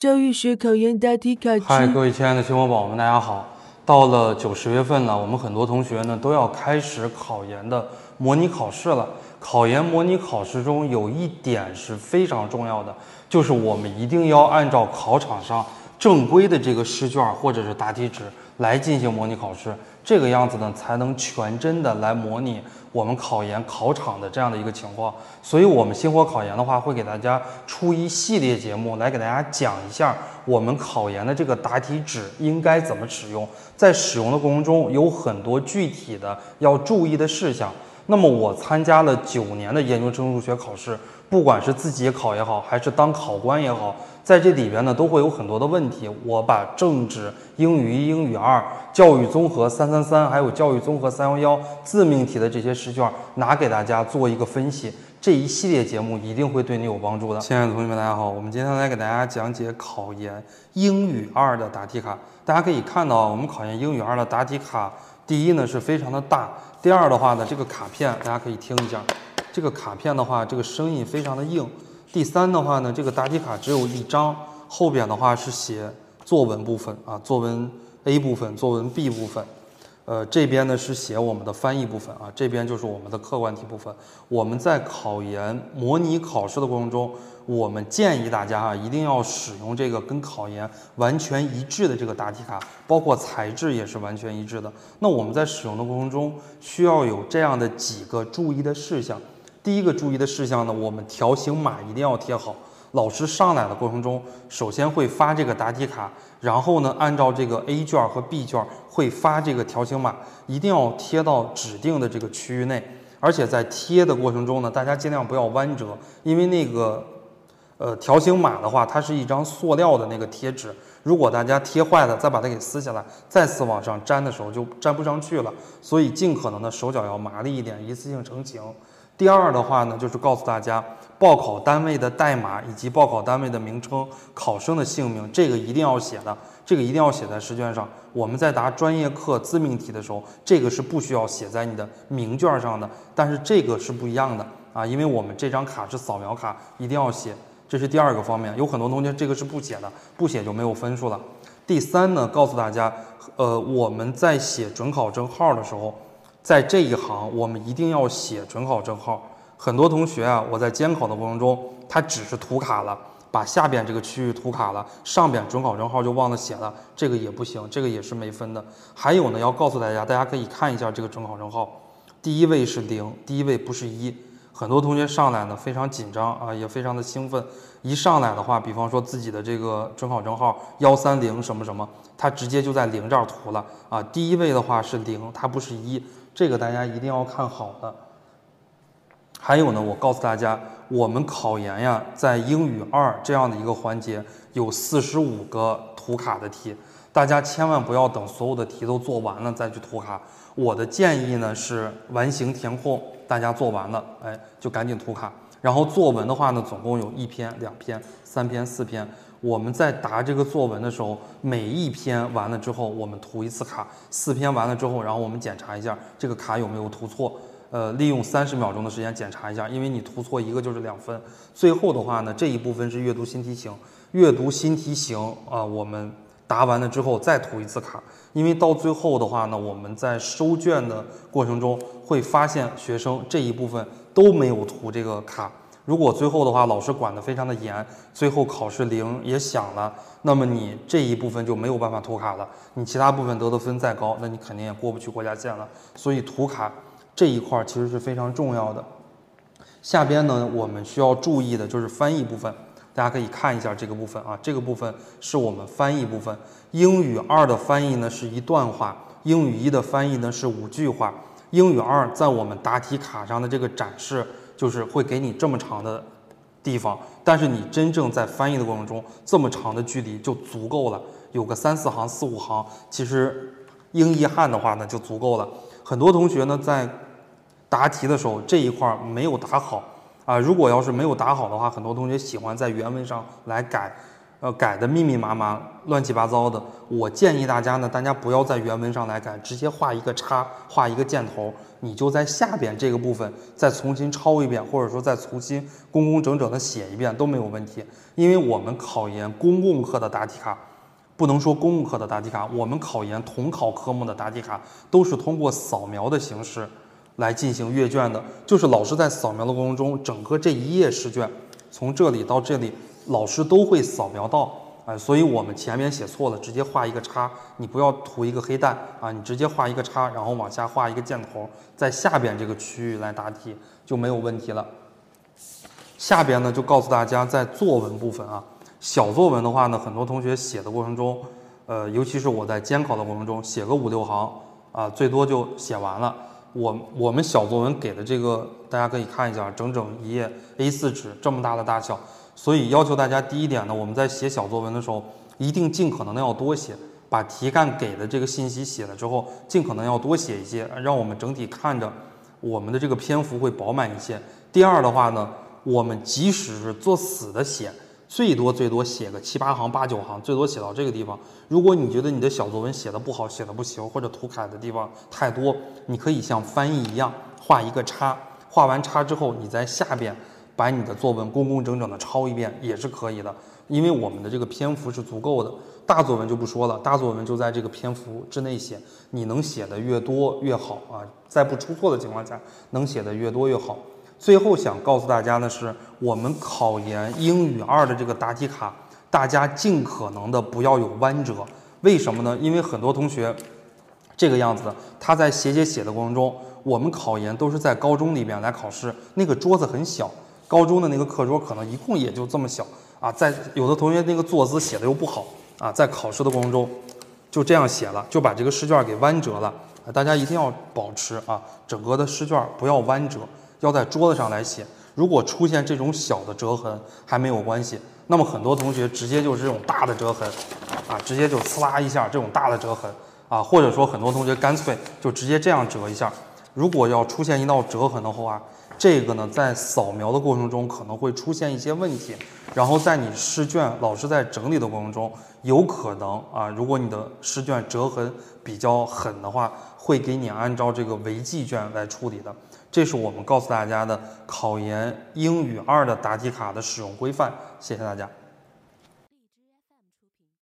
教育学考研答题卡嗨，各位亲爱的新伙宝们，大家好！到了九十月份了，我们很多同学呢都要开始考研的模拟考试了。考研模拟考试中有一点是非常重要的，就是我们一定要按照考场上正规的这个试卷或者是答题纸来进行模拟考试，这个样子呢才能全真的来模拟我们考研考场的这样的一个情况。所以，我们星火考研的话，会给大家出一系列节目来给大家讲一下我们考研的这个答题纸应该怎么使用，在使用的过程中有很多具体的要注意的事项。那么我参加了九年的研究生入学考试，不管是自己考也好，还是当考官也好，在这里边呢都会有很多的问题。我把政治、英语一、英语二、教育综合三三三，还有教育综合三幺幺自命题的这些试卷拿给大家做一个分析。这一系列节目一定会对你有帮助的。亲爱的同学们，大家好，我们今天来给大家讲解考研英语二的答题卡。大家可以看到，我们考研英语二的答题卡，第一呢是非常的大，第二的话呢，这个卡片大家可以听一下，这个卡片的话，这个声音非常的硬。第三的话呢，这个答题卡只有一张，后边的话是写作文部分啊，作文 A 部分，作文 B 部分。呃，这边呢是写我们的翻译部分啊，这边就是我们的客观题部分。我们在考研模拟考试的过程中，我们建议大家啊，一定要使用这个跟考研完全一致的这个答题卡，包括材质也是完全一致的。那我们在使用的过程中，需要有这样的几个注意的事项。第一个注意的事项呢，我们条形码一定要贴好。老师上来的过程中，首先会发这个答题卡，然后呢，按照这个 A 卷和 B 卷会发这个条形码，一定要贴到指定的这个区域内。而且在贴的过程中呢，大家尽量不要弯折，因为那个呃条形码的话，它是一张塑料的那个贴纸，如果大家贴坏了，再把它给撕下来，再次往上粘的时候就粘不上去了。所以尽可能的手脚要麻利一点，一次性成型。第二的话呢，就是告诉大家报考单位的代码以及报考单位的名称、考生的姓名，这个一定要写的，这个一定要写在试卷上。我们在答专业课自命题的时候，这个是不需要写在你的名卷上的，但是这个是不一样的啊，因为我们这张卡是扫描卡，一定要写。这是第二个方面，有很多同学这个是不写的，不写就没有分数了。第三呢，告诉大家，呃，我们在写准考证号的时候。在这一行，我们一定要写准考证号。很多同学啊，我在监考的过程中，他只是涂卡了，把下边这个区域涂卡了，上边准考证号就忘了写了，这个也不行，这个也是没分的。还有呢，要告诉大家，大家可以看一下这个准考证号，第一位是零，第一位不是一。很多同学上来呢，非常紧张啊，也非常的兴奋。一上来的话，比方说自己的这个准考证号幺三零什么什么，他直接就在零这儿涂了啊。第一位的话是零，它不是一。这个大家一定要看好的。还有呢，我告诉大家，我们考研呀，在英语二这样的一个环节，有四十五个涂卡的题，大家千万不要等所有的题都做完了再去涂卡。我的建议呢是完形填空，大家做完了，哎，就赶紧涂卡。然后作文的话呢，总共有一篇、两篇、三篇、四篇。我们在答这个作文的时候，每一篇完了之后，我们涂一次卡；四篇完了之后，然后我们检查一下这个卡有没有涂错。呃，利用三十秒钟的时间检查一下，因为你涂错一个就是两分。最后的话呢，这一部分是阅读新题型，阅读新题型啊，我们答完了之后再涂一次卡，因为到最后的话呢，我们在收卷的过程中会发现学生这一部分都没有涂这个卡。如果最后的话，老师管得非常的严，最后考试铃也响了，那么你这一部分就没有办法涂卡了。你其他部分得的分再高，那你肯定也过不去国家线了。所以涂卡这一块其实是非常重要的。下边呢，我们需要注意的就是翻译部分，大家可以看一下这个部分啊，这个部分是我们翻译部分。英语二的翻译呢是一段话，英语一的翻译呢是五句话。英语二在我们答题卡上的这个展示。就是会给你这么长的地方，但是你真正在翻译的过程中，这么长的距离就足够了。有个三四行、四五行，其实英译汉的话呢就足够了。很多同学呢在答题的时候这一块没有答好啊。如果要是没有答好的话，很多同学喜欢在原文上来改。呃，改的密密麻麻、乱七八糟的。我建议大家呢，大家不要在原文上来改，直接画一个叉，画一个箭头，你就在下边这个部分再重新抄一遍，或者说再重新工工整整的写一遍都没有问题。因为我们考研公共课的答题卡，不能说公共课的答题卡，我们考研统考科目的答题卡都是通过扫描的形式来进行阅卷的，就是老师在扫描的过程中，整个这一页试卷从这里到这里。老师都会扫描到，啊，所以我们前面写错了，直接画一个叉，你不要涂一个黑蛋啊，你直接画一个叉，然后往下画一个箭头，在下边这个区域来答题就没有问题了。下边呢就告诉大家，在作文部分啊，小作文的话呢，很多同学写的过程中，呃，尤其是我在监考的过程中，写个五六行啊，最多就写完了。我我们小作文给的这个，大家可以看一下，整整一页 A4 纸这么大的大小。所以要求大家，第一点呢，我们在写小作文的时候，一定尽可能的要多写，把题干给的这个信息写了之后，尽可能要多写一些，让我们整体看着我们的这个篇幅会饱满一些。第二的话呢，我们即使是作死的写，最多最多写个七八行、八九行，最多写到这个地方。如果你觉得你的小作文写的不好，写的不行，或者涂改的地方太多，你可以像翻译一样画一个叉，画完叉之后，你在下边。把你的作文工工整整的抄一遍也是可以的，因为我们的这个篇幅是足够的。大作文就不说了，大作文就在这个篇幅之内写，你能写的越多越好啊，在不出错的情况下，能写的越多越好。最后想告诉大家的是，我们考研英语二的这个答题卡，大家尽可能的不要有弯折。为什么呢？因为很多同学这个样子，他在写写写的过程中，我们考研都是在高中里面来考试，那个桌子很小。高中的那个课桌可能一共也就这么小啊，在有的同学那个坐姿写的又不好啊，在考试的过程中就这样写了，就把这个试卷给弯折了。大家一定要保持啊，整个的试卷不要弯折，要在桌子上来写。如果出现这种小的折痕还没有关系，那么很多同学直接就是这种大的折痕啊，直接就呲啦一下这种大的折痕啊，或者说很多同学干脆就直接这样折一下。如果要出现一道折痕的话，这个呢，在扫描的过程中可能会出现一些问题，然后在你试卷老师在整理的过程中，有可能啊，如果你的试卷折痕比较狠的话，会给你按照这个违纪卷来处理的。这是我们告诉大家的考研英语二的答题卡的使用规范。谢谢大家。